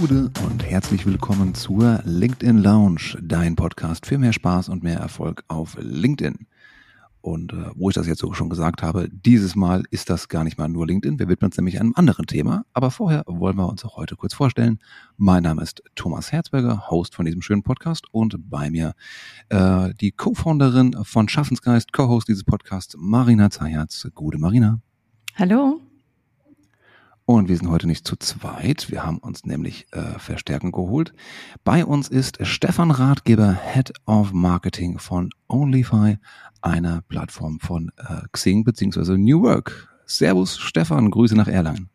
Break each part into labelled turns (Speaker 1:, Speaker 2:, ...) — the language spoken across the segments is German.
Speaker 1: Gude und herzlich willkommen zur LinkedIn Lounge, dein Podcast für mehr Spaß und mehr Erfolg auf LinkedIn. Und äh, wo ich das jetzt so schon gesagt habe, dieses Mal ist das gar nicht mal nur LinkedIn. Wir widmen uns nämlich einem anderen Thema. Aber vorher wollen wir uns auch heute kurz vorstellen. Mein Name ist Thomas Herzberger, Host von diesem schönen Podcast und bei mir äh, die Co-Founderin von Schaffensgeist, Co-Host dieses Podcasts, Marina Zayatz. Gute Marina.
Speaker 2: Hallo.
Speaker 1: Und wir sind heute nicht zu zweit. Wir haben uns nämlich äh, Verstärkung geholt. Bei uns ist Stefan Ratgeber, Head of Marketing von OnlyFi, einer Plattform von äh, Xing bzw. New Work. Servus Stefan, Grüße nach Erlangen.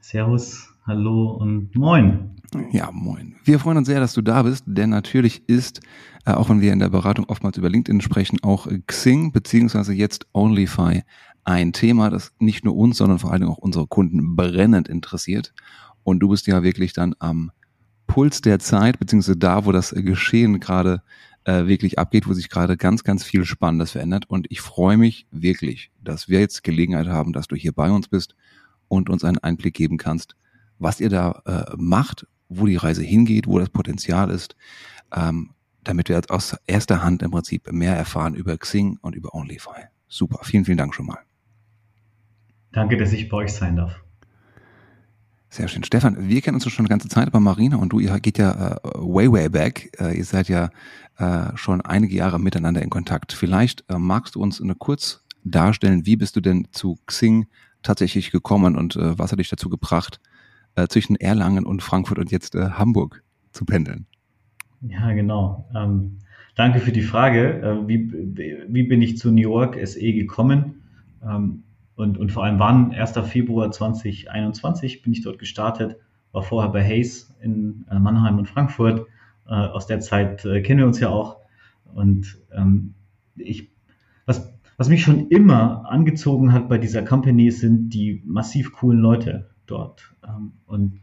Speaker 3: Servus, hallo und moin.
Speaker 1: Ja, moin. Wir freuen uns sehr, dass du da bist, denn natürlich ist, äh, auch wenn wir in der Beratung oftmals über LinkedIn sprechen, auch Xing bzw. jetzt OnlyFi ein Thema, das nicht nur uns, sondern vor allem auch unsere Kunden brennend interessiert. Und du bist ja wirklich dann am Puls der Zeit, beziehungsweise da, wo das Geschehen gerade äh, wirklich abgeht, wo sich gerade ganz, ganz viel Spannendes verändert. Und ich freue mich wirklich, dass wir jetzt Gelegenheit haben, dass du hier bei uns bist und uns einen Einblick geben kannst, was ihr da äh, macht, wo die Reise hingeht, wo das Potenzial ist, ähm, damit wir aus erster Hand im Prinzip mehr erfahren über Xing und über OnlyFi. Super, vielen, vielen Dank schon mal.
Speaker 3: Danke, dass ich bei euch sein darf.
Speaker 1: Sehr schön. Stefan, wir kennen uns schon eine ganze Zeit, aber Marina und du, ihr geht ja äh, way, way back. Äh, ihr seid ja äh, schon einige Jahre miteinander in Kontakt. Vielleicht äh, magst du uns eine kurz darstellen, wie bist du denn zu Xing tatsächlich gekommen und äh, was hat dich dazu gebracht, äh, zwischen Erlangen und Frankfurt und jetzt Hamburg zu pendeln?
Speaker 3: Ja, genau. Ähm, danke für die Frage. wie, wie bin ich zu New York SE gekommen? Ähm, und, und vor allem wann? 1. Februar 2021 bin ich dort gestartet, war vorher bei Hayes in äh, Mannheim und Frankfurt. Äh, aus der Zeit äh, kennen wir uns ja auch. Und ähm, ich, was, was mich schon immer angezogen hat bei dieser Company, sind die massiv coolen Leute dort. Ähm, und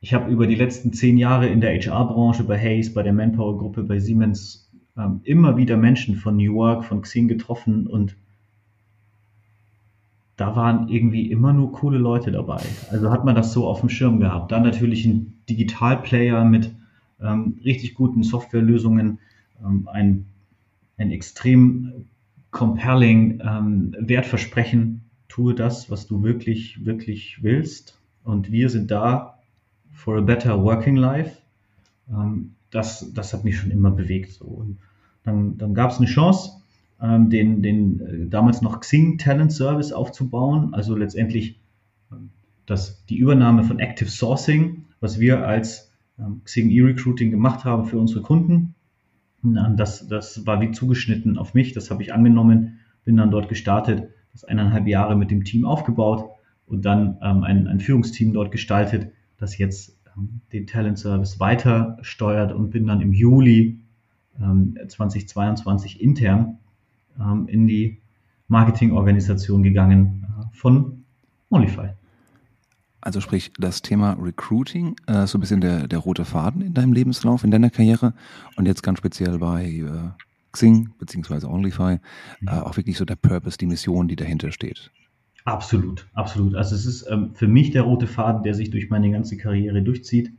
Speaker 3: ich habe über die letzten zehn Jahre in der HR-Branche bei Hayes, bei der Manpower-Gruppe, bei Siemens ähm, immer wieder Menschen von New York, von Xing getroffen und da waren irgendwie immer nur coole Leute dabei. Also hat man das so auf dem Schirm gehabt. Dann natürlich ein Digitalplayer mit ähm, richtig guten Softwarelösungen, ähm, ein, ein extrem compelling ähm, Wertversprechen. Tue das, was du wirklich, wirklich willst. Und wir sind da for a better working life. Ähm, das, das hat mich schon immer bewegt. So. Und dann, dann gab es eine Chance, ähm, den, den äh, damals noch Xing Talent Service aufzubauen. Also letztendlich ähm, das, die Übernahme von Active Sourcing, was wir als ähm, Xing E-Recruiting gemacht haben für unsere Kunden. Das, das war wie zugeschnitten auf mich, das habe ich angenommen, bin dann dort gestartet, das eineinhalb Jahre mit dem Team aufgebaut und dann ähm, ein, ein Führungsteam dort gestaltet, das jetzt ähm, den Talent Service weiter steuert und bin dann im Juli ähm, 2022 intern ähm, in die Marketingorganisation gegangen äh, von Onlyfy.
Speaker 1: Also sprich, das Thema Recruiting, äh, so ein bisschen der, der rote Faden in deinem Lebenslauf, in deiner Karriere und jetzt ganz speziell bei äh, Xing beziehungsweise OnlyFi, mhm. äh, auch wirklich so der Purpose, die Mission, die dahinter steht.
Speaker 3: Absolut, absolut. Also es ist ähm, für mich der rote Faden, der sich durch meine ganze Karriere durchzieht.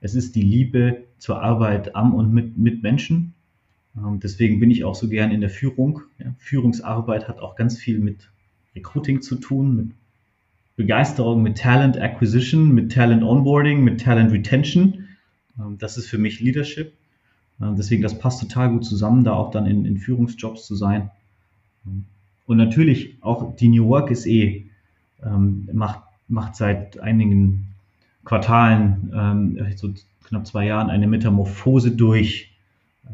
Speaker 3: Es ist die Liebe zur Arbeit am und mit, mit Menschen. Ähm, deswegen bin ich auch so gern in der Führung. Führungsarbeit hat auch ganz viel mit Recruiting zu tun, mit Begeisterung, mit Talent Acquisition, mit Talent Onboarding, mit Talent Retention. Ähm, das ist für mich Leadership. Ähm, deswegen, das passt total gut zusammen, da auch dann in, in Führungsjobs zu sein. Und natürlich auch die New Work ist eh, macht, macht seit einigen Quartalen, so knapp zwei Jahren, eine Metamorphose durch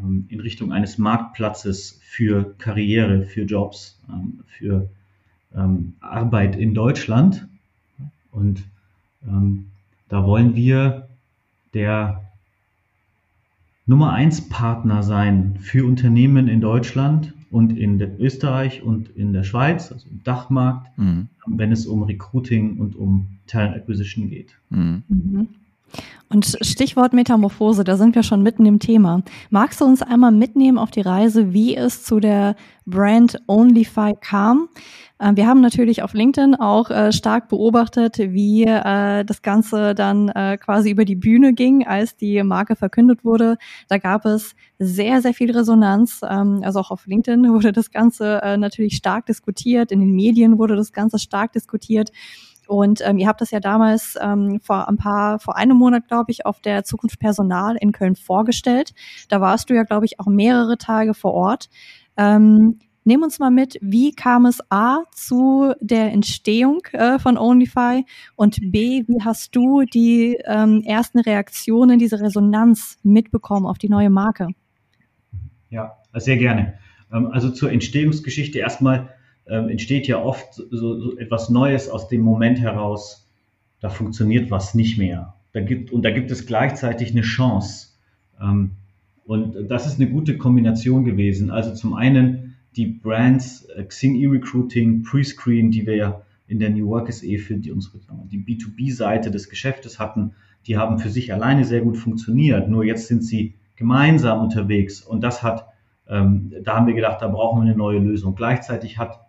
Speaker 3: ähm, in Richtung eines Marktplatzes für Karriere, für Jobs, ähm, für ähm, Arbeit in Deutschland. Und da wollen wir der Nummer eins Partner sein für Unternehmen in Deutschland und in Österreich und in der Schweiz, also im Dachmarkt, mhm. wenn es um Recruiting und um Talent Acquisition geht. Mhm.
Speaker 1: Mhm.
Speaker 2: Und Stichwort Metamorphose, da sind wir schon mitten im Thema. Magst du uns einmal mitnehmen auf die Reise, wie es zu der Brand OnlyFi kam? Äh, wir haben natürlich auf LinkedIn auch äh, stark beobachtet, wie äh, das Ganze dann quasi über die Bühne ging, als die Marke verkündet wurde. Da gab es sehr, sehr viel Resonanz. Ähm, also auch auf LinkedIn wurde das Ganze natürlich stark diskutiert. In den Medien wurde das Ganze stark diskutiert. Und ähm, ihr habt das ja damals ähm, vor ein paar, vor einem Monat, glaube ich, auf der Zukunft Personal in Köln vorgestellt. Da warst du ja, glaube ich, auch mehrere Tage vor Ort. Ähm, Nimm uns mal mit, wie kam es A zu der Entstehung äh, von OnlyFi und B, wie hast du die ähm, ersten Reaktionen, diese Resonanz mitbekommen auf die neue Marke?
Speaker 3: Ja, sehr gerne. Ähm, also zur Entstehungsgeschichte erstmal ähm, entsteht ja oft so, so, etwas Neues aus dem Moment heraus, da funktioniert was nicht mehr. Da gibt, und da gibt es gleichzeitig eine Chance. Ähm, und das ist eine gute Kombination gewesen. Also zum einen die Brands äh, Xing E-Recruiting, Prescreen, die wir ja in der New Work SE für die, unsere, die B2B-Seite des Geschäftes hatten, die haben für sich alleine sehr gut funktioniert. Nur jetzt sind sie gemeinsam unterwegs und das hat, ähm, da haben wir gedacht, da brauchen wir eine neue Lösung. Gleichzeitig hat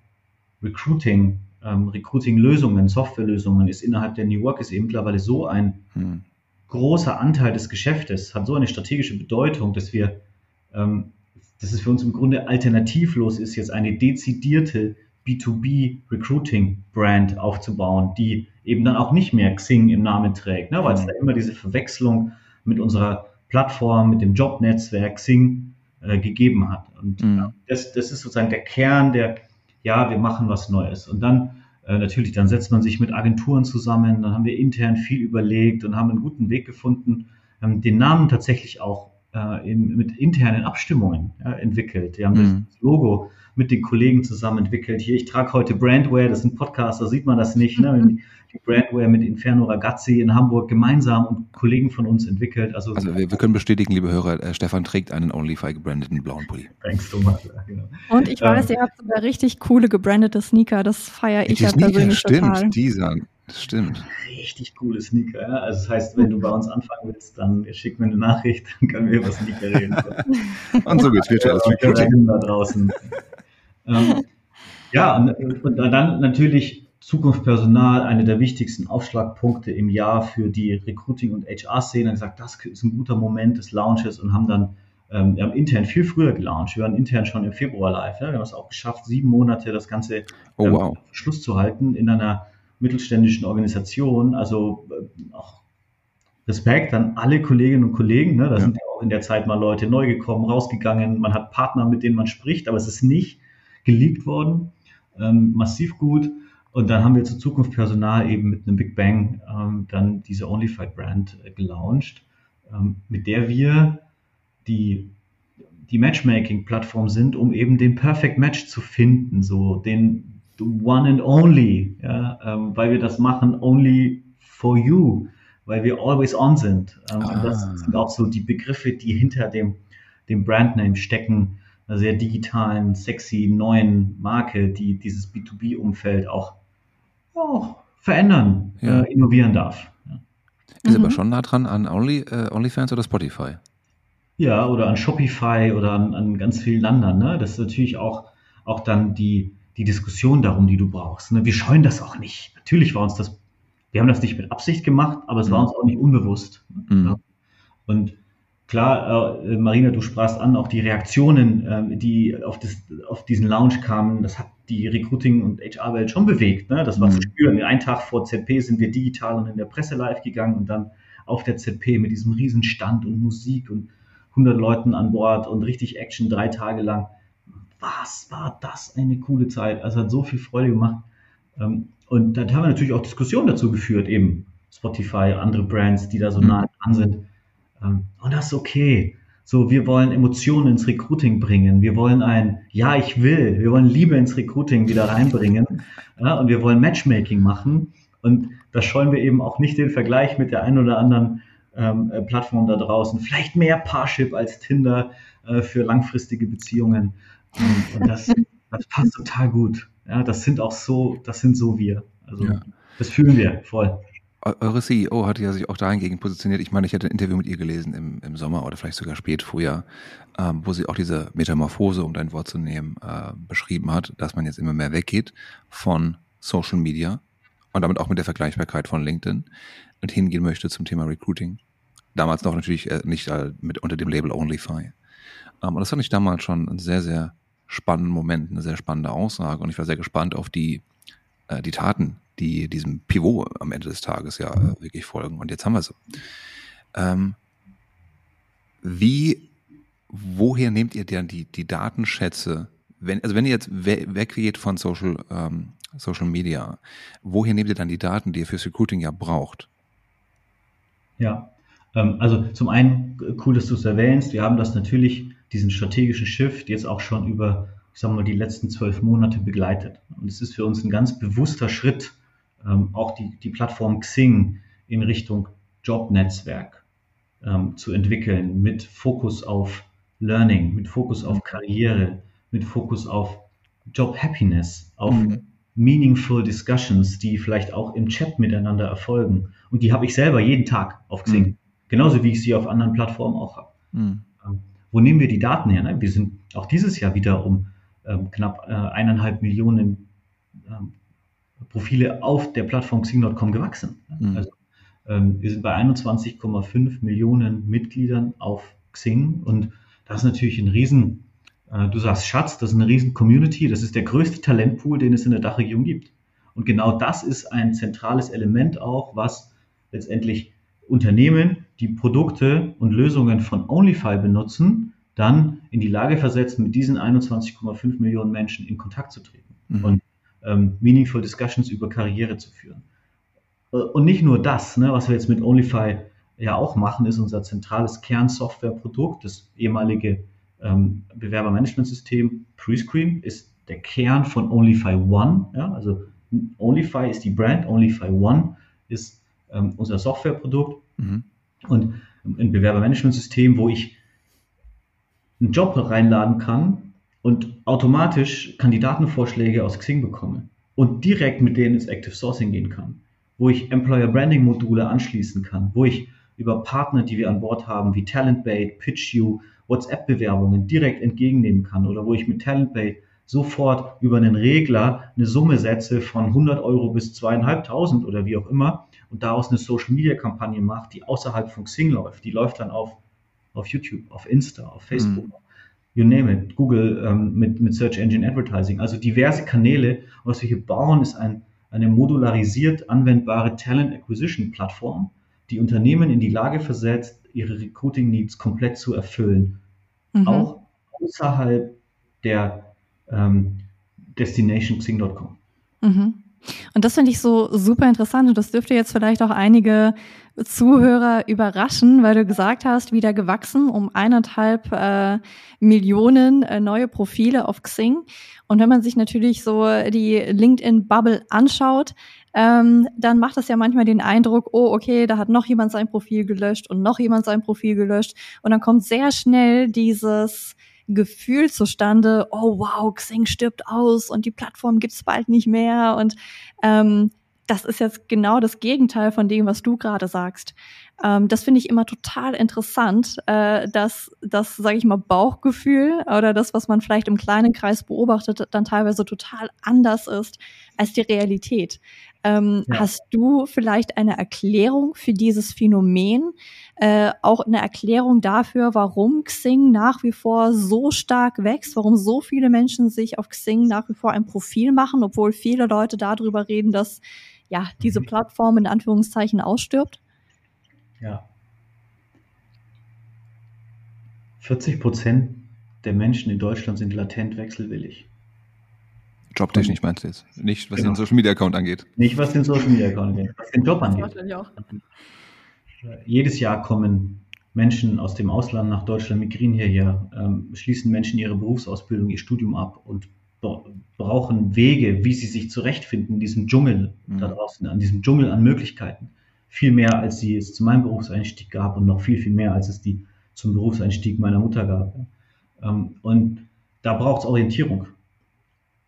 Speaker 3: Recruiting, ähm, Recruiting-Lösungen, Softwarelösungen ist innerhalb der New Work ist eben mittlerweile so ein hm. großer Anteil des Geschäftes, hat so eine strategische Bedeutung, dass wir, ähm, dass es für uns im Grunde alternativlos ist, jetzt eine dezidierte B2B Recruiting Brand aufzubauen, die eben dann auch nicht mehr Xing im Namen trägt, ne, weil es hm. da immer diese Verwechslung mit unserer Plattform, mit dem Jobnetzwerk Xing äh, gegeben hat. Und mhm. das, das ist sozusagen der Kern der ja, wir machen was Neues. Und dann äh, natürlich, dann setzt man sich mit Agenturen zusammen, dann haben wir intern viel überlegt und haben einen guten Weg gefunden, ähm, den Namen tatsächlich auch äh, in, mit internen Abstimmungen ja, entwickelt. Wir haben mhm. das Logo mit den Kollegen zusammen entwickelt. Hier, ich trage heute Brandware, das ist ein Podcast, da sieht man das nicht. Ne? Brandware mit Inferno Ragazzi in Hamburg gemeinsam und Kollegen von uns entwickelt.
Speaker 1: Also, also wir, wir, können bestätigen, liebe Hörer, äh, Stefan trägt einen OnlyFi gebrandeten blauen Pulli.
Speaker 2: Thanks. Ja, genau. Und ich weiß, ähm, ihr habt sogar richtig coole gebrandete Sneaker, das feiere ich ja persönlich
Speaker 1: stimmt,
Speaker 2: total.
Speaker 1: Die sagen, das stimmt.
Speaker 3: Richtig coole Sneaker. Ja? Also das heißt, wenn du bei uns anfangen willst, dann schick mir eine Nachricht, dann können wir über Sneaker reden.
Speaker 1: und so geht's virtuelles
Speaker 3: Recruiting. da draußen. ähm, ja, und, und, dann natürlich Zukunftspersonal eine der wichtigsten Aufschlagpunkte im Jahr für die Recruiting- und HR-Szene. gesagt, das ist ein guter Moment des Launches und haben dann ähm, wir haben intern viel früher gelauncht. Wir waren intern schon im Februar live. Ja? Wir haben es auch geschafft, sieben Monate das Ganze
Speaker 1: oh, ähm, wow.
Speaker 3: Schluss zu halten in einer mittelständischen Organisation. Also äh, auch Respekt an alle Kolleginnen und Kollegen. Ne? Da ja. sind ja auch in der Zeit mal Leute neu gekommen, rausgegangen. Man hat Partner, mit denen man spricht, aber es ist nicht geleakt worden. Ähm, massiv gut. Und dann haben wir zu Zukunft Personal eben mit einem Big Bang ähm, dann diese Onlyfied Brand äh, gelauncht, ähm, mit der wir die, die Matchmaking-Plattform sind, um eben den Perfect Match zu finden, so den One and Only, ja, ähm, weil wir das machen only for you, weil wir always on sind. Ah. Und das ah. sind auch so die Begriffe, die hinter dem, dem Brandname stecken, einer sehr digitalen, sexy, neuen Marke, die dieses B2B-Umfeld auch auch verändern, ja. äh, innovieren darf.
Speaker 1: Ist mhm. aber schon nah dran an Only, äh, OnlyFans oder Spotify.
Speaker 3: Ja, oder an Shopify oder an, an ganz vielen anderen. Ne? Das ist natürlich auch, auch dann die, die Diskussion darum, die du brauchst. Ne? Wir scheuen das auch nicht. Natürlich war uns das, wir haben das nicht mit Absicht gemacht, aber es mhm. war uns auch nicht unbewusst. Mhm. Ja? Und klar, äh, Marina, du sprachst an, auch die Reaktionen, äh, die auf, das, auf diesen Lounge kamen, das hat die Recruiting- und HR-Welt schon bewegt. Ne? Das war mhm. zu spüren. Einen Tag vor ZP sind wir digital und in der Presse live gegangen und dann auf der ZP mit diesem Riesenstand und Musik und 100 Leuten an Bord und richtig Action drei Tage lang. Was war das eine coole Zeit? Also hat so viel Freude gemacht. Ähm, und dann haben wir natürlich auch Diskussionen dazu geführt, eben Spotify, andere Brands, die da so mhm. nah dran sind. Ähm, und das ist okay. So, wir wollen Emotionen ins Recruiting bringen. Wir wollen ein Ja, ich will. Wir wollen Liebe ins Recruiting wieder reinbringen. Ja, und wir wollen Matchmaking machen. Und da scheuen wir eben auch nicht den Vergleich mit der einen oder anderen ähm, äh, Plattform da draußen. Vielleicht mehr Parship als Tinder äh, für langfristige Beziehungen. Und, und das, das passt total gut. Ja, das sind auch so, das sind so wir. Also ja. das fühlen wir voll.
Speaker 1: Eure CEO hatte ja sich auch dahingegen positioniert. Ich meine, ich hätte ein Interview mit ihr gelesen im, im Sommer oder vielleicht sogar spät früher, ähm, wo sie auch diese Metamorphose, um dein Wort zu nehmen, äh, beschrieben hat, dass man jetzt immer mehr weggeht von Social Media und damit auch mit der Vergleichbarkeit von LinkedIn und hingehen möchte zum Thema Recruiting. Damals noch natürlich äh, nicht äh, mit unter dem Label OnlyFi. Ähm, und das fand ich damals schon einen sehr, sehr spannenden Moment, eine sehr spannende Aussage und ich war sehr gespannt auf die, äh, die Taten, die diesem Pivot am Ende des Tages ja äh, wirklich folgen. Und jetzt haben wir es. Ähm, wie, woher nehmt ihr denn die, die Datenschätze, wenn, also wenn ihr jetzt we weggeht von Social, ähm, Social Media, woher nehmt ihr dann die Daten, die ihr fürs Recruiting ja braucht?
Speaker 3: Ja, ähm, also zum einen cool, dass du es erwähnst. Wir haben das natürlich, diesen strategischen Shift jetzt auch schon über, ich sag mal, die letzten zwölf Monate begleitet. Und es ist für uns ein ganz bewusster Schritt, ähm, auch die, die Plattform Xing in Richtung Jobnetzwerk ähm, zu entwickeln, mit Fokus auf Learning, mit Fokus auf Karriere, mit Fokus auf Job Happiness, auf mhm. meaningful Discussions, die vielleicht auch im Chat miteinander erfolgen. Und die habe ich selber jeden Tag auf Xing, mhm. genauso wie ich sie auf anderen Plattformen auch habe. Mhm. Ähm, wo nehmen wir die Daten her? Ne? Wir sind auch dieses Jahr wieder um ähm, knapp äh, eineinhalb Millionen ähm, Profile auf der Plattform Xing.com gewachsen. Mhm. Also, ähm, wir sind bei 21,5 Millionen Mitgliedern auf Xing und das ist natürlich ein riesen, äh, du sagst Schatz, das ist eine riesen Community, das ist der größte Talentpool, den es in der Dachregion gibt. Und genau das ist ein zentrales Element auch, was letztendlich Unternehmen, die Produkte und Lösungen von OnlyFi benutzen, dann in die Lage versetzt, mit diesen 21,5 Millionen Menschen in Kontakt zu treten. Mhm. Und ähm, meaningful Discussions über Karriere zu führen. Äh, und nicht nur das, ne, was wir jetzt mit OnlyFi ja auch machen, ist unser zentrales Kernsoftwareprodukt, das ehemalige ähm, Bewerbermanagementsystem Prescreen ist der Kern von OnlyFi One. Ja, also OnlyFi ist die Brand, OnlyFi One ist ähm, unser Softwareprodukt mhm. und ein Bewerbermanagementsystem, wo ich einen Job reinladen kann, und automatisch Kandidatenvorschläge aus Xing bekomme und direkt mit denen ins Active Sourcing gehen kann, wo ich Employer Branding Module anschließen kann, wo ich über Partner, die wir an Bord haben, wie TalentBait, PitchU, WhatsApp-Bewerbungen direkt entgegennehmen kann oder wo ich mit TalentBait sofort über einen Regler eine Summe setze von 100 Euro bis zweieinhalbtausend oder wie auch immer und daraus eine Social-Media-Kampagne mache, die außerhalb von Xing läuft. Die läuft dann auf, auf YouTube, auf Insta, auf Facebook, mhm you name it, Google ähm, mit, mit Search Engine Advertising, also diverse Kanäle. Und was wir hier bauen, ist ein, eine modularisiert anwendbare Talent Acquisition Plattform, die Unternehmen in die Lage versetzt, ihre Recruiting Needs komplett zu erfüllen. Mhm. Auch außerhalb der ähm, Destination Xing.com.
Speaker 2: Mhm. Und das finde ich so super interessant und das dürfte jetzt vielleicht auch einige Zuhörer überraschen, weil du gesagt hast, wieder gewachsen um eineinhalb äh, Millionen äh, neue Profile auf Xing. Und wenn man sich natürlich so die LinkedIn-Bubble anschaut, ähm, dann macht das ja manchmal den Eindruck, oh, okay, da hat noch jemand sein Profil gelöscht und noch jemand sein Profil gelöscht. Und dann kommt sehr schnell dieses Gefühl zustande, oh wow, Xing stirbt aus und die Plattform gibt's bald nicht mehr. Und ähm, das ist jetzt genau das Gegenteil von dem, was du gerade sagst. Ähm, das finde ich immer total interessant, äh, dass das, sage ich mal, Bauchgefühl oder das, was man vielleicht im kleinen Kreis beobachtet, dann teilweise total anders ist als die Realität. Ähm, ja. Hast du vielleicht eine Erklärung für dieses Phänomen? Äh, auch eine Erklärung dafür, warum Xing nach wie vor so stark wächst, warum so viele Menschen sich auf Xing nach wie vor ein Profil machen, obwohl viele Leute darüber reden, dass ja diese mhm. Plattform in Anführungszeichen ausstirbt?
Speaker 3: Ja. 40 Prozent der Menschen in Deutschland sind latent wechselwillig.
Speaker 1: Jobtechnisch meinst du jetzt? Nicht, was genau. den Social Media Account angeht.
Speaker 3: Nicht, was den Social Media Account angeht, was den Job angeht. Jedes Jahr kommen Menschen aus dem Ausland nach Deutschland, migrieren hierher, ähm, schließen Menschen ihre Berufsausbildung, ihr Studium ab und brauchen Wege, wie sie sich zurechtfinden in diesem Dschungel mhm. da draußen, an diesem Dschungel an Möglichkeiten. Viel mehr, als sie es zu meinem Berufseinstieg gab und noch viel, viel mehr, als es die zum Berufseinstieg meiner Mutter gab. Ähm, und da braucht es Orientierung.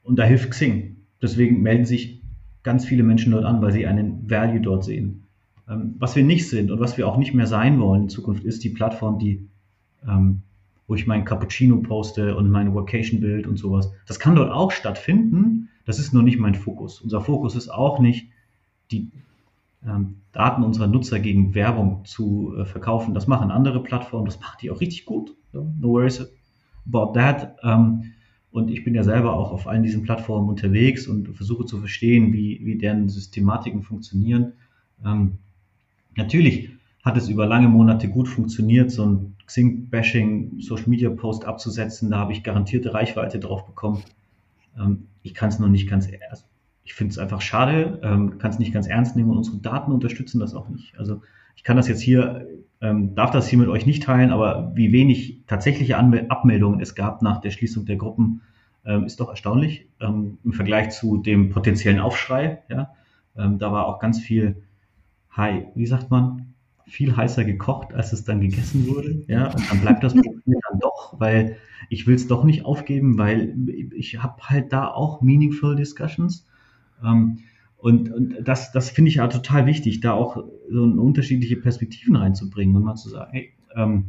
Speaker 3: Und da hilft Xing. Deswegen melden sich ganz viele Menschen dort an, weil sie einen Value dort sehen. Ähm, was wir nicht sind und was wir auch nicht mehr sein wollen in Zukunft, ist die Plattform, die, ähm, wo ich mein Cappuccino poste und mein Vacation-Bild und sowas. Das kann dort auch stattfinden. Das ist nur nicht mein Fokus. Unser Fokus ist auch nicht, die ähm, Daten unserer Nutzer gegen Werbung zu äh, verkaufen. Das machen andere Plattformen. Das macht die auch richtig gut. No, worries about that. Ähm, und ich bin ja selber auch auf allen diesen Plattformen unterwegs und versuche zu verstehen, wie, wie deren Systematiken funktionieren. Ähm, natürlich hat es über lange Monate gut funktioniert, so ein Xing-Bashing, Social-Media-Post abzusetzen. Da habe ich garantierte Reichweite drauf bekommen. Ähm, ich kann es noch nicht ganz, ich finde es einfach schade, ähm, kann es nicht ganz ernst nehmen und unsere Daten unterstützen das auch nicht. Also ich kann das jetzt hier, ähm, darf das hier mit euch nicht teilen, aber wie wenig tatsächliche Anmel Abmeldungen es gab nach der Schließung der Gruppen, ähm, ist doch erstaunlich ähm, im Vergleich zu dem potenziellen Aufschrei. Ja? Ähm, da war auch ganz viel, hi, wie sagt man, viel heißer gekocht, als es dann gegessen wurde. Ja, und dann bleibt das Problem dann doch, weil ich will es doch nicht aufgeben, weil ich habe halt da auch meaningful Discussions. Ähm, und, und das, das finde ich ja total wichtig, da auch so unterschiedliche Perspektiven reinzubringen und mal zu sagen, hey, ähm,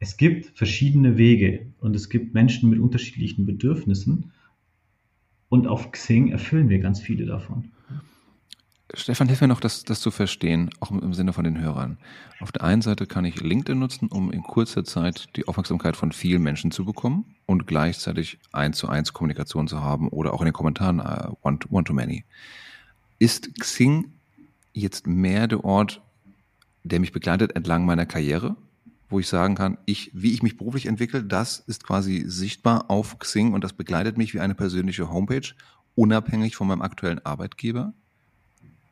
Speaker 3: es gibt verschiedene Wege und es gibt Menschen mit unterschiedlichen Bedürfnissen und auf Xing erfüllen wir ganz viele davon.
Speaker 1: Stefan, hilf mir noch, das, das zu verstehen, auch im Sinne von den Hörern. Auf der einen Seite kann ich LinkedIn nutzen, um in kurzer Zeit die Aufmerksamkeit von vielen Menschen zu bekommen und gleichzeitig eins zu eins Kommunikation zu haben oder auch in den Kommentaren uh, one, to, one to many. Ist Xing jetzt mehr der Ort, der mich begleitet entlang meiner Karriere, wo ich sagen kann, ich, wie ich mich beruflich entwickle, das ist quasi sichtbar auf Xing und das begleitet mich wie eine persönliche Homepage, unabhängig von meinem aktuellen Arbeitgeber?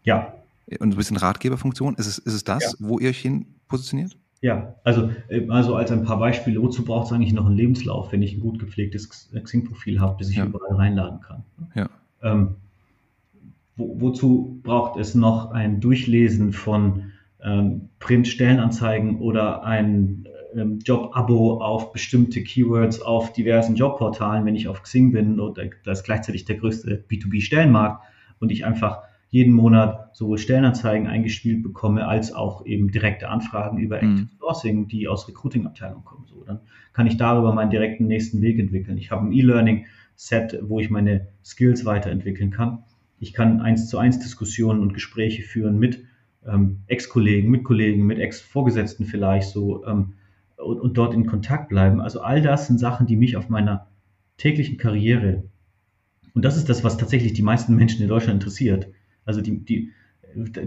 Speaker 3: Ja.
Speaker 1: Und ein bisschen Ratgeberfunktion. Ist es, ist es das, ja. wo ihr euch hin positioniert?
Speaker 3: Ja, also, äh, also als ein paar Beispiele, wozu braucht es eigentlich noch einen Lebenslauf, wenn ich ein gut gepflegtes Xing-Profil habe, das ich ja. überall reinladen kann?
Speaker 1: Ja.
Speaker 3: Ähm, wo, wozu braucht es noch ein Durchlesen von ähm, Print-Stellenanzeigen oder ein ähm, Job-Abo auf bestimmte Keywords auf diversen Jobportalen, wenn ich auf Xing bin und das ist gleichzeitig der größte B2B-Stellenmarkt und ich einfach jeden Monat sowohl Stellenanzeigen eingespielt bekomme, als auch eben direkte Anfragen über Active mhm. Sourcing, die aus Recruiting-Abteilungen kommen. So, dann kann ich darüber meinen direkten nächsten Weg entwickeln. Ich habe ein E-Learning-Set, wo ich meine Skills weiterentwickeln kann. Ich kann eins zu eins Diskussionen und Gespräche führen mit ähm, Ex-Kollegen, mit Kollegen, mit Ex-Vorgesetzten vielleicht so ähm, und, und dort in Kontakt bleiben. Also all das sind Sachen, die mich auf meiner täglichen Karriere und das ist das, was tatsächlich die meisten Menschen in Deutschland interessiert. Also die, die,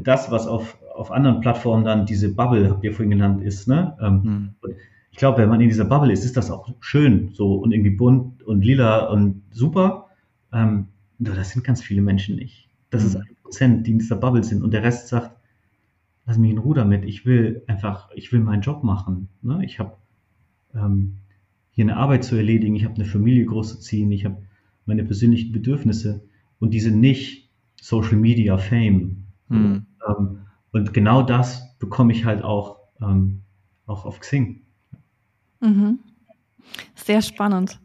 Speaker 3: das, was auf, auf anderen Plattformen dann diese Bubble, habt ihr vorhin genannt, ist, ne? Ähm, mhm. Ich glaube, wenn man in dieser Bubble ist, ist das auch schön so und irgendwie bunt und lila und super. Ähm, nur das sind ganz viele Menschen nicht. Das mhm. ist ein Prozent, die in dieser Bubble sind und der Rest sagt, lass mich in Ruhe damit. Ich will einfach, ich will meinen Job machen. Ne? Ich habe ähm, hier eine Arbeit zu erledigen, ich habe eine Familie großzuziehen, ich habe meine persönlichen Bedürfnisse und die sind nicht Social Media Fame. Mhm. Ähm, und genau das bekomme ich halt auch, ähm, auch auf Xing.
Speaker 2: Mhm. Sehr spannend.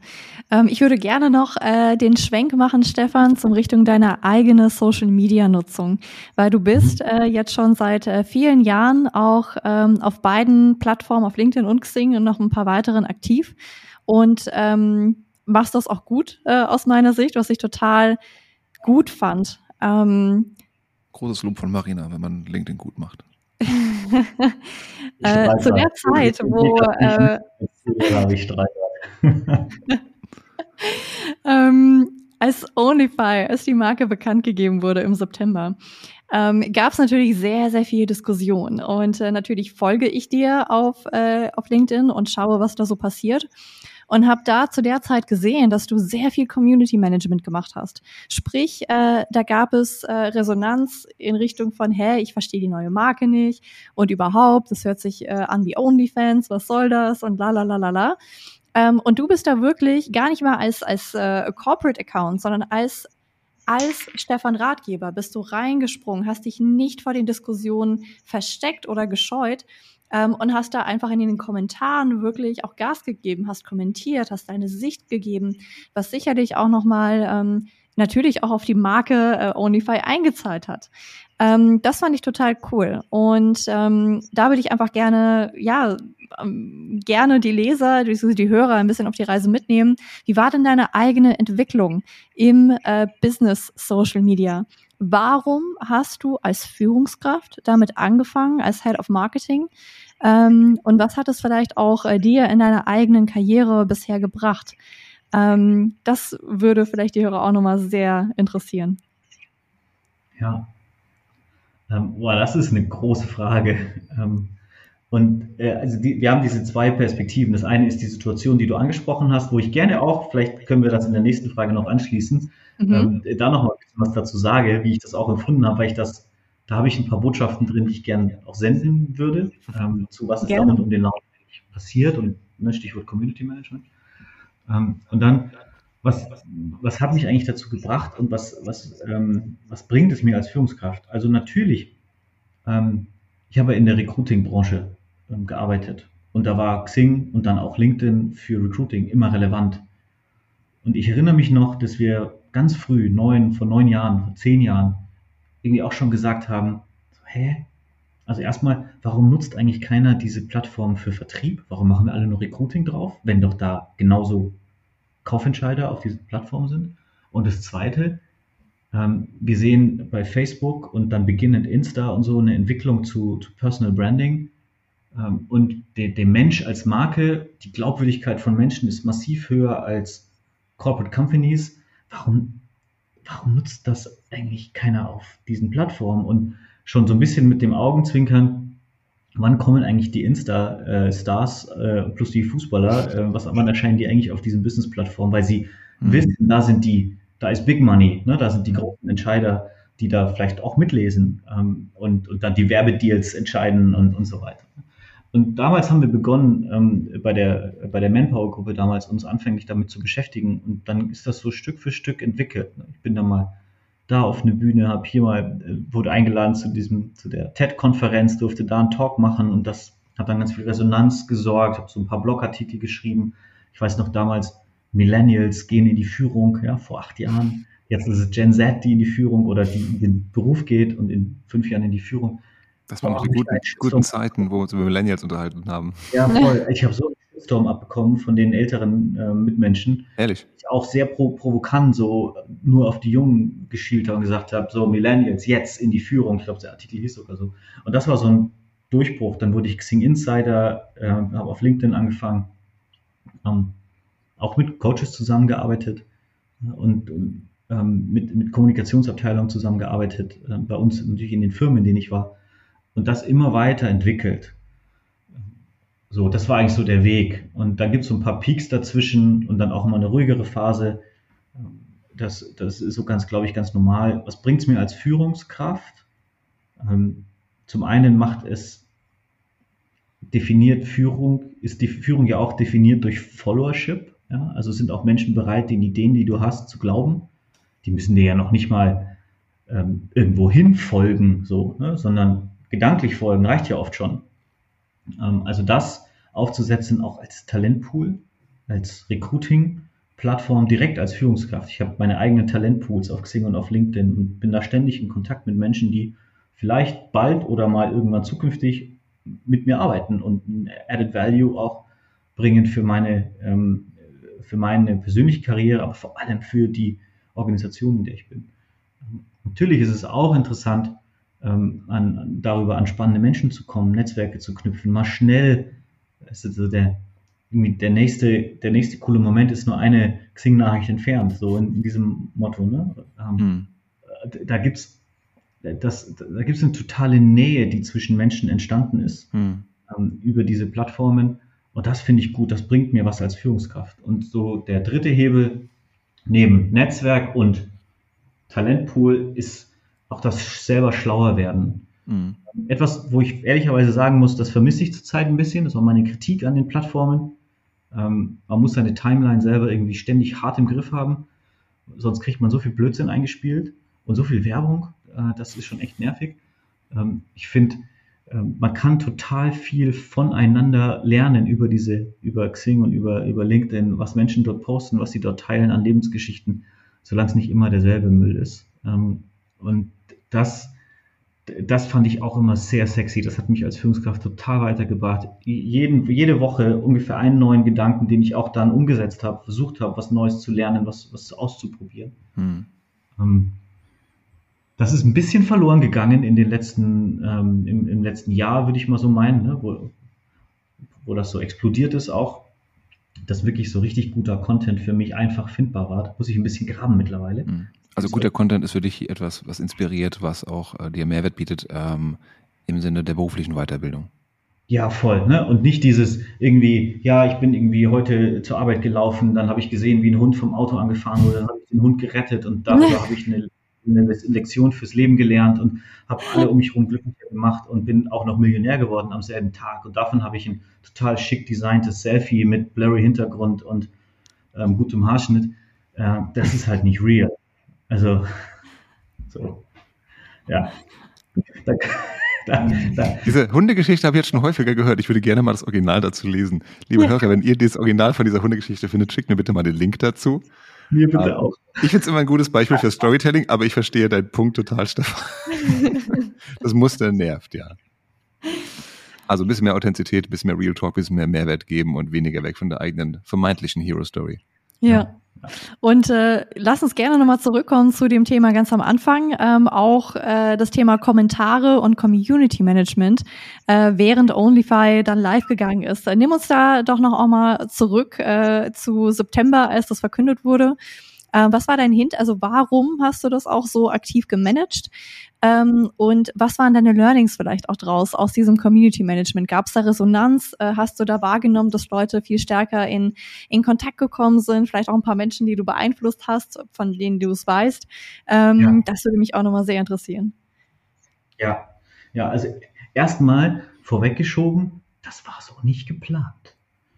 Speaker 2: Ähm, ich würde gerne noch äh, den Schwenk machen, Stefan, zum Richtung deiner eigenen Social Media Nutzung, weil du bist mhm. äh, jetzt schon seit äh, vielen Jahren auch ähm, auf beiden Plattformen, auf LinkedIn und Xing und noch ein paar weiteren aktiv und ähm, machst das auch gut äh, aus meiner Sicht, was ich total gut fand. Ähm,
Speaker 1: Großes Lob von Marina, wenn man LinkedIn gut macht.
Speaker 2: äh, zu der Zeit, wo äh, ähm, als Onlyfy, als die Marke bekannt gegeben wurde im September, ähm, gab es natürlich sehr, sehr viel Diskussion. Und äh, natürlich folge ich dir auf, äh, auf LinkedIn und schaue, was da so passiert und habe da zu der Zeit gesehen, dass du sehr viel Community Management gemacht hast. Sprich, äh, da gab es äh, Resonanz in Richtung von, hä, ich verstehe die neue Marke nicht und überhaupt, das hört sich äh, an wie OnlyFans, was soll das und la la la la la. Ähm, und du bist da wirklich gar nicht mal als, als äh, Corporate Account, sondern als als Stefan Ratgeber bist du reingesprungen, hast dich nicht vor den Diskussionen versteckt oder gescheut, ähm, und hast da einfach in den Kommentaren wirklich auch Gas gegeben, hast kommentiert, hast deine Sicht gegeben, was sicherlich auch nochmal ähm, natürlich auch auf die Marke äh, OnlyFi eingezahlt hat. Ähm, das fand ich total cool. Und ähm, da würde ich einfach gerne, ja, ähm, gerne die Leser, die Hörer ein bisschen auf die Reise mitnehmen. Wie war denn deine eigene Entwicklung im äh, Business Social Media? Warum hast du als Führungskraft damit angefangen, als Head of Marketing? Ähm, und was hat es vielleicht auch äh, dir in deiner eigenen Karriere bisher gebracht? Ähm, das würde vielleicht die Hörer auch nochmal sehr interessieren.
Speaker 3: Ja. Ähm, boah, das ist eine große Frage. Ähm, und äh, also die, wir haben diese zwei Perspektiven. Das eine ist die Situation, die du angesprochen hast, wo ich gerne auch, vielleicht können wir das in der nächsten Frage noch anschließen, mhm. ähm, da noch mal ein bisschen was dazu sage, wie ich das auch empfunden habe, weil ich das, da habe ich ein paar Botschaften drin, die ich gerne auch senden würde, ähm, zu was ist da rund um den Lauf passiert und ne, Stichwort Community Management. Ähm, und dann, was, was hat mich eigentlich dazu gebracht und was, was, ähm, was bringt es mir als Führungskraft? Also natürlich, ähm, ich habe in der Recruiting-Branche ähm, gearbeitet und da war Xing und dann auch LinkedIn für Recruiting immer relevant. Und ich erinnere mich noch, dass wir ganz früh, neun, vor neun Jahren, vor zehn Jahren, irgendwie auch schon gesagt haben, so, hä? Also erstmal, warum nutzt eigentlich keiner diese Plattform für Vertrieb? Warum machen wir alle nur Recruiting drauf, wenn doch da genauso Kaufentscheider auf diesen Plattformen sind? Und das Zweite, ähm, wir sehen bei Facebook und dann beginnend Insta und so eine Entwicklung zu, zu Personal Branding. Ähm, und der, der Mensch als Marke, die Glaubwürdigkeit von Menschen ist massiv höher als Corporate Companies. Warum, warum nutzt das eigentlich keiner auf diesen Plattformen? Und schon so ein bisschen mit dem Augenzwinkern, wann kommen eigentlich die Insta-Stars äh, plus die Fußballer, äh, was wann erscheinen die eigentlich auf diesen Business-Plattformen, weil sie mhm. wissen, da sind die, da ist Big Money, ne? da sind die großen Entscheider, die da vielleicht auch mitlesen ähm, und, und dann die Werbedeals entscheiden und, und so weiter. Und damals haben wir begonnen, ähm, bei der, bei der Manpower-Gruppe damals uns anfänglich damit zu beschäftigen. Und dann ist das so Stück für Stück entwickelt. Ich bin dann mal da auf eine Bühne, habe hier mal, äh, wurde eingeladen zu diesem, zu der TED-Konferenz, durfte da einen Talk machen und das hat dann ganz viel Resonanz gesorgt, habe so ein paar Blogartikel geschrieben. Ich weiß noch damals, Millennials gehen in die Führung, ja, vor acht Jahren. Jetzt ist es Gen Z, die in die Führung oder die in den Beruf geht und in fünf Jahren in die Führung.
Speaker 1: Das waren die guten, guten Zeiten, wo wir uns über Millennials unterhalten haben.
Speaker 3: Ja, voll. Ich habe so einen Shitstorm abbekommen von den älteren äh, Mitmenschen.
Speaker 1: Ehrlich?
Speaker 3: Ich auch sehr pro provokant so nur auf die Jungen geschielt habe und gesagt habe, so Millennials, jetzt in die Führung. Ich glaube, der Artikel hieß sogar so. Und das war so ein Durchbruch. Dann wurde ich Xing Insider, äh, habe auf LinkedIn angefangen, ähm, auch mit Coaches zusammengearbeitet und, und ähm, mit, mit Kommunikationsabteilungen zusammengearbeitet, äh, bei uns natürlich in den Firmen, in denen ich war und das immer weiter entwickelt. So, das war eigentlich so der Weg. Und dann gibt es so ein paar Peaks dazwischen und dann auch immer eine ruhigere Phase. Das, das ist so ganz, glaube ich, ganz normal. Was bringt es mir als Führungskraft? Ähm, zum einen macht es definiert Führung, ist die Führung ja auch definiert durch Followership. Ja? Also sind auch Menschen bereit, den Ideen, die du hast, zu glauben. Die müssen dir ja noch nicht mal ähm, irgendwo hin folgen, so, ne? sondern gedanklich folgen reicht ja oft schon. Ähm, also das aufzusetzen auch als Talentpool, als Recruiting-Plattform direkt als Führungskraft. Ich habe meine eigenen Talentpools auf Xing und auf LinkedIn und bin da ständig in Kontakt mit Menschen, die vielleicht bald oder mal irgendwann zukünftig mit mir arbeiten und Added Value auch bringen für meine, ähm, für meine persönliche Karriere, aber vor allem für die Organisation, in der ich bin. Natürlich ist es auch interessant, ähm, an, darüber an spannende Menschen zu kommen, Netzwerke zu knüpfen, mal schnell, ist also der, der nächste, der nächste coole Moment ist nur eine Xing-Nachricht entfernt, so in, in, diesem Motto. Ne? Ähm, mhm. Da gibt es das, da gibt es eine totale Nähe, die zwischen Menschen entstanden ist mhm. ähm, über diese Plattformen. Und das finde ich gut, das bringt mir was als Führungskraft. Und so der dritte Hebel neben Netzwerk und Talentpool ist auch das selber schlauer werden. Mhm. Etwas, wo ich ehrlicherweise sagen muss, das vermisse ich zurzeit ein bisschen, das war meine Kritik an den Plattformen. Ähm, man muss seine Timeline selber irgendwie ständig hart im Griff haben, sonst kriegt man so viel Blödsinn eingespielt und so viel Werbung, äh, das ist schon echt nervig. Ähm, ich finde, äh, man kann total viel voneinander lernen über diese, über Xing und über, über LinkedIn, was Menschen dort posten, was sie dort teilen an Lebensgeschichten. solange es nicht immer derselbe Müll ist. Ähm, und das, das fand ich auch immer sehr sexy. Das hat mich als Führungskraft total weitergebracht. Jeden, jede Woche ungefähr einen neuen Gedanken, den ich auch dann umgesetzt habe, versucht habe, was Neues zu lernen, was, was auszuprobieren. Hm. Ähm, das ist ein bisschen verloren gegangen in den letzten, ähm, im, im, letzten Jahr, würde ich mal so meinen, ne? wo, wo das so explodiert ist auch, dass wirklich so richtig guter Content für mich einfach findbar war. Da muss ich ein bisschen graben mittlerweile. Hm.
Speaker 1: Also guter Content ist für dich etwas, was inspiriert, was auch äh, dir Mehrwert bietet ähm, im Sinne der beruflichen Weiterbildung.
Speaker 3: Ja, voll. Ne? Und nicht dieses irgendwie, ja, ich bin irgendwie heute zur Arbeit gelaufen, dann habe ich gesehen, wie ein Hund vom Auto angefahren wurde, dann habe ich den Hund gerettet und darüber habe ich eine eine Lektion fürs Leben gelernt und habe alle um mich herum glücklicher gemacht und bin auch noch Millionär geworden am selben Tag. Und davon habe ich ein total schick designtes Selfie mit blurry Hintergrund und ähm, gutem Haarschnitt. Äh, das ist halt nicht real. Also, so, ja.
Speaker 1: Da, da, da. Diese Hundegeschichte habe ich jetzt schon häufiger gehört. Ich würde gerne mal das Original dazu lesen. Liebe Hörer, wenn ihr das Original von dieser Hundegeschichte findet, schickt mir bitte mal den Link dazu.
Speaker 3: Mir bitte aber auch.
Speaker 1: Ich finde es immer ein gutes Beispiel für Storytelling, aber ich verstehe deinen Punkt total, Stefan. das Muster nervt, ja. Also ein bisschen mehr Authentizität, ein bisschen mehr Real Talk, ein bisschen mehr Mehrwert geben und weniger weg von der eigenen vermeintlichen Hero Story.
Speaker 2: Ja. Und äh, lass uns gerne nochmal zurückkommen zu dem Thema ganz am Anfang, ähm, auch äh, das Thema Kommentare und Community Management, äh, während OnlyFi dann live gegangen ist. Nimm uns da doch noch auch mal zurück äh, zu September, als das verkündet wurde. Äh, was war dein Hint? Also warum hast du das auch so aktiv gemanagt? Ähm, und was waren deine Learnings vielleicht auch draus aus diesem Community Management? Gab es da Resonanz? Äh, hast du da wahrgenommen, dass Leute viel stärker in, in Kontakt gekommen sind? Vielleicht auch ein paar Menschen, die du beeinflusst hast, von denen du es weißt? Ähm, ja. Das würde mich auch nochmal sehr interessieren.
Speaker 3: Ja, ja, also erstmal vorweggeschoben, das war so nicht geplant.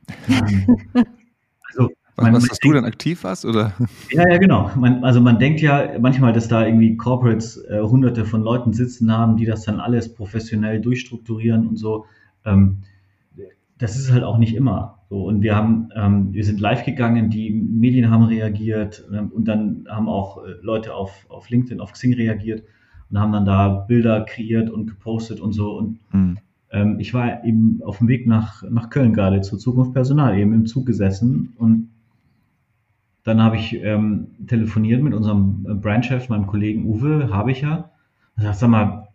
Speaker 1: Man, was, dass du dann aktiv warst, oder?
Speaker 3: Ja, ja, genau. Man, also man denkt ja manchmal, dass da irgendwie Corporates äh, hunderte von Leuten sitzen haben, die das dann alles professionell durchstrukturieren und so. Ähm, das ist halt auch nicht immer so. Und wir haben, ähm, wir sind live gegangen, die Medien haben reagiert ähm, und dann haben auch äh, Leute auf, auf LinkedIn, auf Xing reagiert und haben dann da Bilder kreiert und gepostet und so. Und mhm. ähm, ich war eben auf dem Weg nach, nach Köln gerade zur Zukunft Personal, eben im Zug gesessen und dann habe ich ähm, telefoniert mit unserem äh, Brandchef, meinem Kollegen Uwe Habicher. Er sagt, sag mal,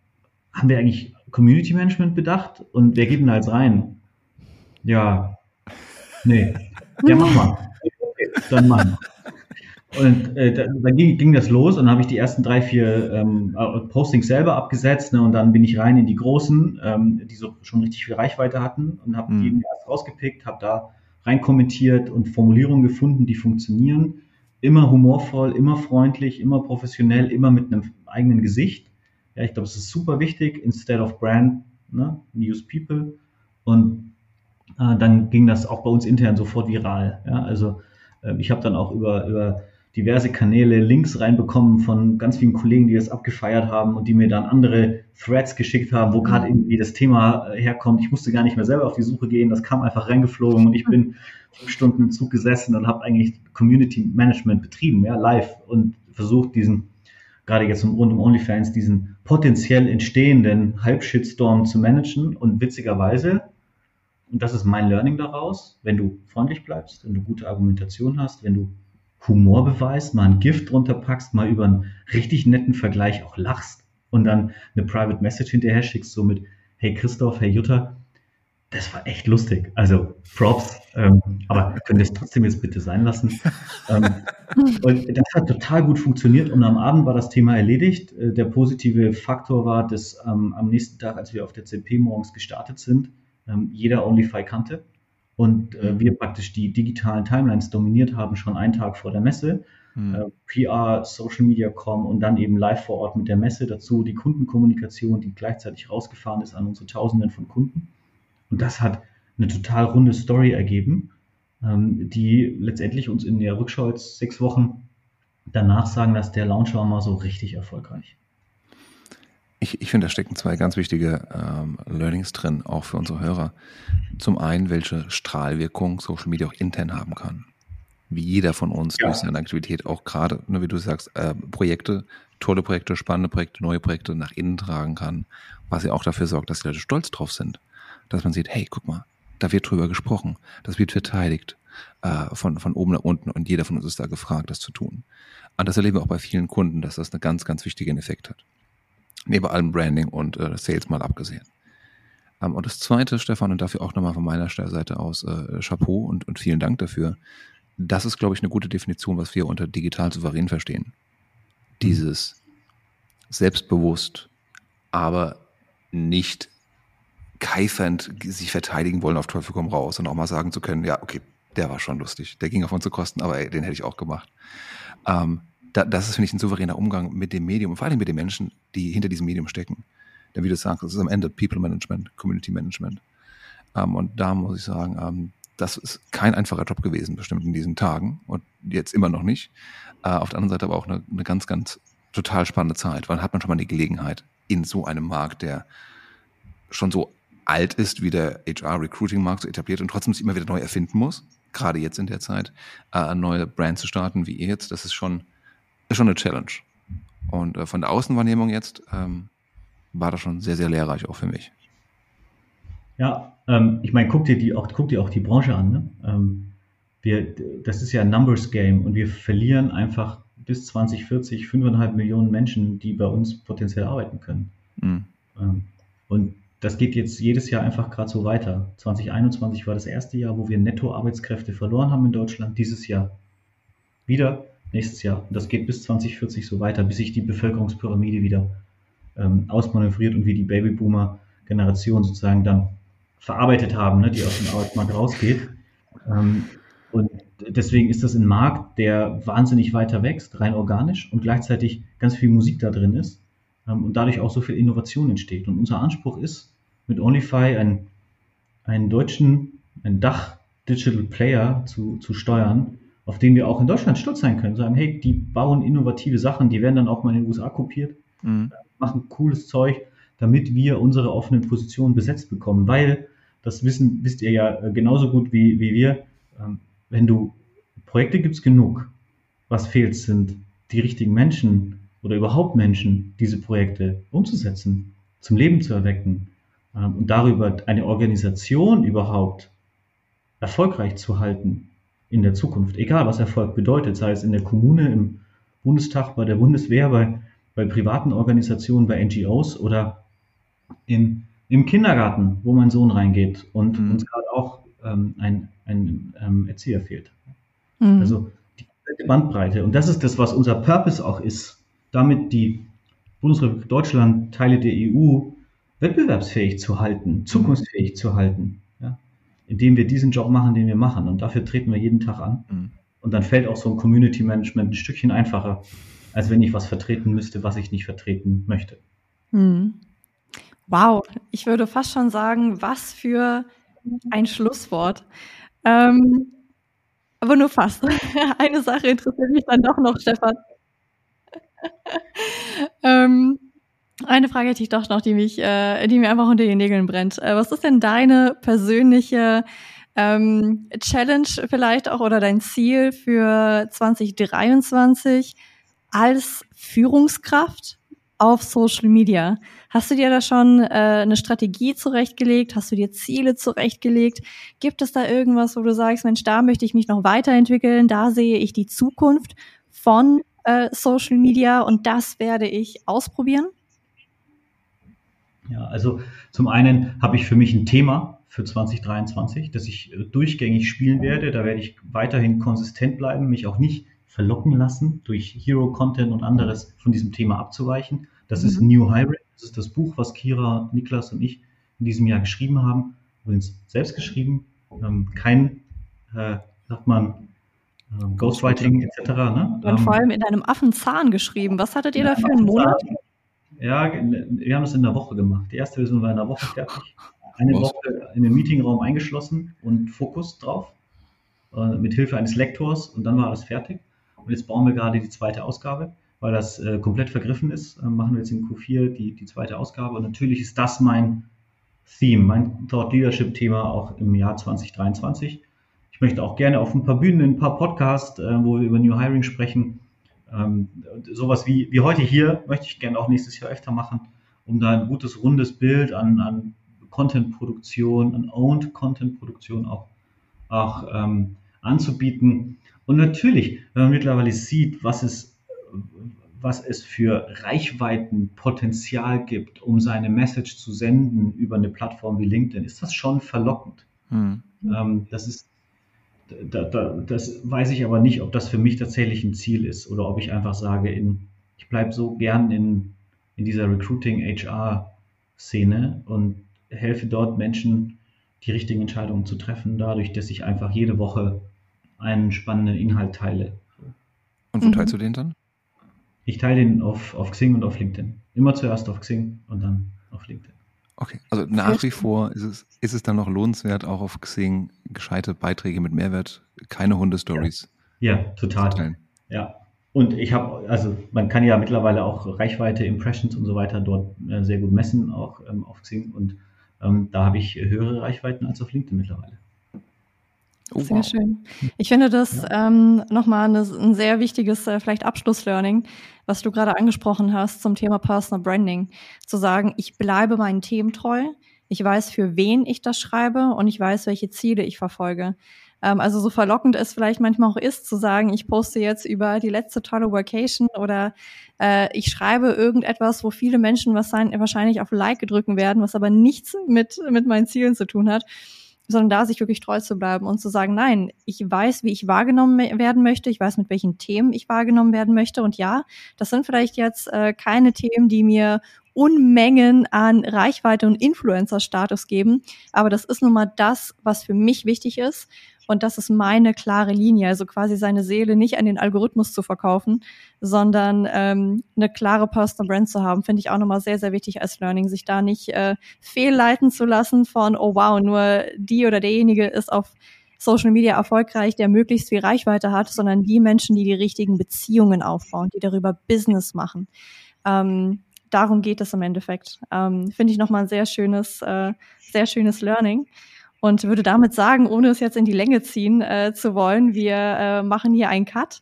Speaker 3: haben wir eigentlich Community Management bedacht? Und wer geht denn da jetzt rein? Ja, nee. Ja, mach mal. Okay, dann mach mal. Und äh, dann, dann ging, ging, das los und dann habe ich die ersten drei, vier ähm, Postings selber abgesetzt ne, und dann bin ich rein in die großen, ähm, die so schon richtig viel Reichweite hatten und habe mhm. die erst rausgepickt, habe da rein kommentiert und Formulierungen gefunden, die funktionieren. Immer humorvoll, immer freundlich, immer professionell, immer mit einem eigenen Gesicht. Ja, ich glaube, es ist super wichtig. Instead of brand, ne, use people. Und äh, dann ging das auch bei uns intern sofort viral. Ja, also äh, ich habe dann auch über, über diverse Kanäle Links reinbekommen von ganz vielen Kollegen, die das abgefeiert haben und die mir dann andere Threads geschickt haben, wo gerade irgendwie das Thema äh, herkommt. Ich musste gar nicht mehr selber auf die Suche gehen, das kam einfach reingeflogen und ich bin fünf Stunden im Zug gesessen und habe eigentlich Community Management betrieben, ja, live und versucht diesen, gerade jetzt rund um OnlyFans, diesen potenziell entstehenden Halbshitstorm zu managen und witzigerweise, und das ist mein Learning daraus, wenn du freundlich bleibst, wenn du gute Argumentation hast, wenn du Humor beweist, mal ein Gift drunter packst, mal über einen richtig netten Vergleich auch lachst und dann eine Private Message hinterher schickst, so mit, hey Christoph, hey Jutta, das war echt lustig. Also Props, ähm, aber könnt ihr es trotzdem jetzt bitte sein lassen. ähm, und das hat total gut funktioniert und am Abend war das Thema erledigt. Äh, der positive Faktor war, dass ähm, am nächsten Tag, als wir auf der CP morgens gestartet sind, ähm, jeder OnlyFi kannte und äh, wir praktisch die digitalen Timelines dominiert haben, schon einen Tag vor der Messe. Mhm. Äh, PR, Social Media Com und dann eben live vor Ort mit der Messe dazu, die Kundenkommunikation, die gleich,zeitig rausgefahren ist an unsere Tausenden von Kunden. Und das hat eine total runde Story ergeben, ähm, die letztendlich uns in der Rückschau jetzt sechs Wochen danach sagen, dass der Launch war mal so richtig erfolgreich.
Speaker 1: Ich, ich finde, da stecken zwei ganz wichtige ähm, Learnings drin, auch für unsere Hörer. Zum einen, welche Strahlwirkung Social Media auch intern haben kann. wie jeder von uns ja. durch seine Aktivität auch gerade, ne, wie du sagst, äh, Projekte, tolle Projekte, spannende Projekte, neue Projekte nach innen tragen kann, was ja auch dafür sorgt, dass die Leute stolz drauf sind. Dass man sieht, hey, guck mal, da wird drüber gesprochen, das wird verteidigt äh, von, von oben nach unten und jeder von uns ist da gefragt, das zu tun. Und das erleben wir auch bei vielen Kunden, dass das einen ganz, ganz wichtigen Effekt hat. Neben allem Branding und äh, Sales mal abgesehen. Ähm, und das Zweite, Stefan, und dafür auch nochmal von meiner Seite aus äh, Chapeau und, und vielen Dank dafür. Das ist, glaube ich, eine gute Definition, was wir unter digital souverän verstehen. Dieses selbstbewusst, aber nicht keifernd sich verteidigen wollen auf Teufel komm raus und auch mal sagen zu können, ja, okay, der war schon lustig, der ging auf unsere Kosten, aber ey, den hätte ich auch gemacht. Ähm, da, das ist, finde ich, ein souveräner Umgang mit dem Medium und vor allem mit den Menschen, die hinter diesem Medium stecken. Denn wie du sagst, das ist am Ende People Management, Community Management. Ähm, und da muss ich sagen, ähm, das ist kein einfacher Job gewesen, bestimmt in diesen Tagen und jetzt immer noch nicht. Äh, auf der anderen Seite aber auch eine, eine ganz, ganz total spannende Zeit, weil hat man schon mal die Gelegenheit, in so einem Markt, der schon so alt ist, wie der HR-Recruiting-Markt so etabliert und trotzdem sich immer wieder neu erfinden muss, gerade jetzt in der Zeit, äh, neue Brand zu starten, wie ihr jetzt, das ist schon, ist schon eine Challenge. Und äh, von der Außenwahrnehmung jetzt ähm, war das schon sehr, sehr lehrreich auch für mich.
Speaker 3: Ja, ähm, ich meine, guck dir die auch, guck dir auch die Branche an. Ne? Ähm, wir, das ist ja ein Numbers Game und wir verlieren einfach bis 2040 5,5 Millionen Menschen, die bei uns potenziell arbeiten können. Mhm. Ähm, und das geht jetzt jedes Jahr einfach gerade so weiter. 2021 war das erste Jahr, wo wir Netto-Arbeitskräfte verloren haben in Deutschland. Dieses Jahr wieder, nächstes Jahr. Und das geht bis 2040 so weiter, bis sich die Bevölkerungspyramide wieder ähm, ausmanövriert und wie die Babyboomer-Generation sozusagen dann verarbeitet haben, ne, die aus dem Arbeitsmarkt rausgeht. Ähm, und deswegen ist das ein Markt, der wahnsinnig weiter wächst, rein organisch und gleichzeitig ganz viel Musik da drin ist ähm, und dadurch auch so viel Innovation entsteht. Und unser Anspruch ist, mit OnlyFi einen, einen deutschen, einen Dach-Digital Player zu, zu steuern, auf den wir auch in Deutschland stolz sein können. Sagen, hey, die bauen innovative Sachen, die werden dann auch mal in den USA kopiert, mhm. machen cooles Zeug, damit wir unsere offenen Positionen besetzt bekommen. Weil, das wissen, wisst ihr ja äh, genauso gut wie, wie wir, ähm, wenn du Projekte gibt es genug. Was fehlt, sind die richtigen Menschen oder überhaupt Menschen, diese Projekte umzusetzen, zum Leben zu erwecken ähm, und darüber eine Organisation überhaupt erfolgreich zu halten in der Zukunft. Egal, was Erfolg bedeutet, sei es in der Kommune, im Bundestag, bei der Bundeswehr, bei, bei privaten Organisationen, bei NGOs oder in, im Kindergarten, wo mein Sohn reingeht und mhm. uns gerade auch ähm, ein, ein ähm, Erzieher fehlt. Mhm. Also die komplette Bandbreite. Und das ist das, was unser Purpose auch ist, damit die Bundesrepublik Deutschland, Teile der EU wettbewerbsfähig zu halten, zukunftsfähig zu halten? Indem wir diesen Job machen, den wir machen. Und dafür treten wir jeden Tag an. Mhm. Und dann fällt auch so ein Community Management ein Stückchen einfacher, als wenn ich was vertreten müsste, was ich nicht vertreten möchte. Mhm.
Speaker 2: Wow, ich würde fast schon sagen, was für ein Schlusswort. Ähm, aber nur fast. Eine Sache interessiert mich dann doch noch, Stefan. ähm, eine Frage hätte ich doch noch, die mich, äh, die mir einfach unter den Nägeln brennt. Äh, was ist denn deine persönliche ähm, Challenge vielleicht auch oder dein Ziel für 2023 als Führungskraft auf Social Media? Hast du dir da schon äh, eine Strategie zurechtgelegt? Hast du dir Ziele zurechtgelegt? Gibt es da irgendwas, wo du sagst, Mensch, da möchte ich mich noch weiterentwickeln, da sehe ich die Zukunft von äh, Social Media und das werde ich ausprobieren?
Speaker 3: Ja, also zum einen habe ich für mich ein Thema für 2023, das ich äh, durchgängig spielen werde. Da werde ich weiterhin konsistent bleiben, mich auch nicht verlocken lassen, durch Hero-Content und anderes von diesem Thema abzuweichen. Das mhm. ist New Hybrid. Das ist das Buch, was Kira, Niklas und ich in diesem Jahr geschrieben haben. Übrigens selbst geschrieben. Ähm, kein, äh, sagt man, ähm, Ghostwriting etc. Ne?
Speaker 2: Und vor allem in einem Affenzahn geschrieben. Was hattet ihr da für einen Monat?
Speaker 3: Ja, wir haben es in der Woche gemacht. Die erste Version war in der Woche fertig. Eine Woche in den Meetingraum eingeschlossen und Fokus drauf. Äh, mit Hilfe eines Lektors und dann war alles fertig. Und jetzt bauen wir gerade die zweite Ausgabe, weil das äh, komplett vergriffen ist. Äh, machen wir jetzt in Q4 die, die zweite Ausgabe. Und natürlich ist das mein Theme, mein Thought Leadership Thema auch im Jahr 2023 Ich möchte auch gerne auf ein paar Bühnen, ein paar Podcasts, äh, wo wir über New Hiring sprechen. Ähm, sowas wie, wie heute hier möchte ich gerne auch nächstes Jahr öfter machen, um da ein gutes, rundes Bild an, an Content-Produktion, an Owned Content-Produktion auch, auch ähm, anzubieten. Und natürlich, wenn man mittlerweile sieht, was es, was es für Reichweitenpotenzial gibt, um seine Message zu senden über eine Plattform wie LinkedIn, ist das schon verlockend. Mhm. Ähm, das ist, da, da, das weiß ich aber nicht, ob das für mich tatsächlich ein Ziel ist oder ob ich einfach sage, in, ich bleibe so gern in, in dieser Recruiting-HR-Szene und helfe dort Menschen, die richtigen Entscheidungen zu treffen, dadurch, dass ich einfach jede Woche einen spannenden Inhalt teile.
Speaker 1: Und wo mhm. teilst du den dann?
Speaker 3: Ich teile den auf, auf Xing und auf LinkedIn. Immer zuerst auf Xing und dann auf LinkedIn.
Speaker 1: Okay, also nach wie vor ist es, ist es dann noch lohnenswert, auch auf Xing gescheite Beiträge mit Mehrwert, keine Hundestories.
Speaker 3: Ja. ja, total. Ja. Und ich habe, also man kann ja mittlerweile auch Reichweite, Impressions und so weiter dort äh, sehr gut messen, auch ähm, auf Xing. Und ähm, da habe ich höhere Reichweiten als auf LinkedIn mittlerweile.
Speaker 2: Oh, sehr wow. schön. Ich finde das ja. ähm, nochmal eine, ein sehr wichtiges, äh, vielleicht Abschlusslearning, was du gerade angesprochen hast zum Thema Personal Branding. Zu sagen, ich bleibe meinen Themen treu, ich weiß, für wen ich das schreibe und ich weiß, welche Ziele ich verfolge. Ähm, also so verlockend es vielleicht manchmal auch ist, zu sagen, ich poste jetzt über die letzte tolle Vacation oder äh, ich schreibe irgendetwas, wo viele Menschen wahrscheinlich auf Like drücken werden, was aber nichts mit, mit meinen Zielen zu tun hat sondern da sich wirklich treu zu bleiben und zu sagen, nein, ich weiß, wie ich wahrgenommen werden möchte, ich weiß, mit welchen Themen ich wahrgenommen werden möchte. Und ja, das sind vielleicht jetzt äh, keine Themen, die mir Unmengen an Reichweite und Influencer-Status geben. Aber das ist nun mal das, was für mich wichtig ist. Und das ist meine klare Linie. Also quasi seine Seele nicht an den Algorithmus zu verkaufen, sondern ähm, eine klare Personal Brand zu haben, finde ich auch nochmal sehr, sehr wichtig als Learning, sich da nicht äh, fehlleiten zu lassen von, oh wow, nur die oder derjenige ist auf Social Media erfolgreich, der möglichst viel Reichweite hat, sondern die Menschen, die die richtigen Beziehungen aufbauen, die darüber Business machen. Ähm, darum geht es im Endeffekt. Ähm, Finde ich nochmal ein sehr schönes, äh, sehr schönes Learning. Und würde damit sagen, ohne es jetzt in die Länge ziehen äh, zu wollen, wir äh, machen hier einen Cut.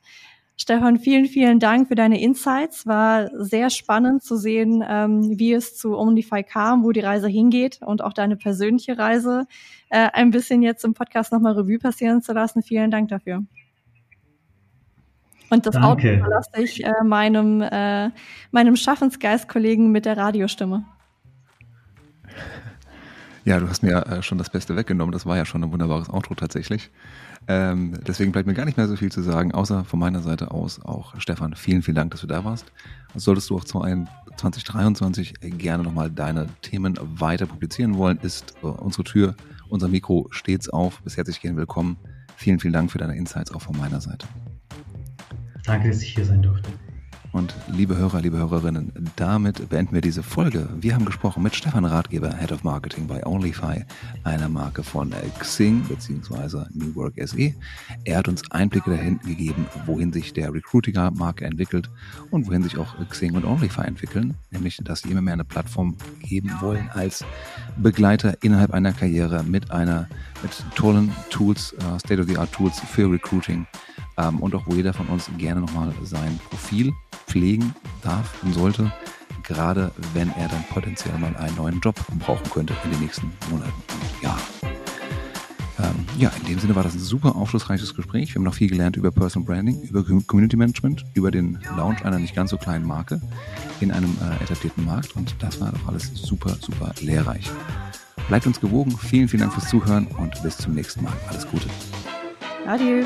Speaker 2: Stefan, vielen, vielen Dank für deine Insights. War sehr spannend zu sehen, ähm, wie es zu Omnify kam, wo die Reise hingeht und auch deine persönliche Reise äh, ein bisschen jetzt im Podcast nochmal Revue passieren zu lassen. Vielen Dank dafür. Und das Danke. Auto verlasse ich äh, meinem, äh, meinem Schaffensgeist-Kollegen mit der Radiostimme.
Speaker 1: Ja, du hast mir äh, schon das Beste weggenommen. Das war ja schon ein wunderbares Outro tatsächlich. Ähm, deswegen bleibt mir gar nicht mehr so viel zu sagen, außer von meiner Seite aus auch Stefan, vielen, vielen Dank, dass du da warst. Solltest du auch 2023 gerne nochmal deine Themen weiter publizieren wollen, ist äh, unsere Tür, unser Mikro stets auf. Bis herzlich gern willkommen. Vielen, vielen Dank für deine Insights auch von meiner Seite.
Speaker 3: Danke, dass ich hier sein durfte.
Speaker 1: Und liebe Hörer, liebe Hörerinnen, damit beenden wir diese Folge. Wir haben gesprochen mit Stefan Ratgeber, Head of Marketing bei OnlyFi, einer Marke von Xing bzw. New Work SE. Er hat uns Einblicke dahin gegeben, wohin sich der Recruitinger-Marke entwickelt und wohin sich auch Xing und OnlyFi entwickeln. Nämlich, dass sie immer mehr eine Plattform geben wollen als Begleiter innerhalb einer Karriere mit einer, mit tollen Tools, uh, State-of-the-Art Tools für Recruiting ähm, und auch wo jeder von uns gerne nochmal sein Profil pflegen darf und sollte, gerade wenn er dann potenziell mal einen neuen Job brauchen könnte in den nächsten Monaten und Jahren. Ähm, ja, in dem Sinne war das ein super aufschlussreiches Gespräch. Wir haben noch viel gelernt über Personal Branding, über Community Management, über den Launch einer nicht ganz so kleinen Marke in einem äh, etablierten Markt und das war doch alles super, super lehrreich. Bleibt uns gewogen. Vielen, vielen Dank fürs Zuhören und bis zum nächsten Mal. Alles Gute.
Speaker 2: Adieu.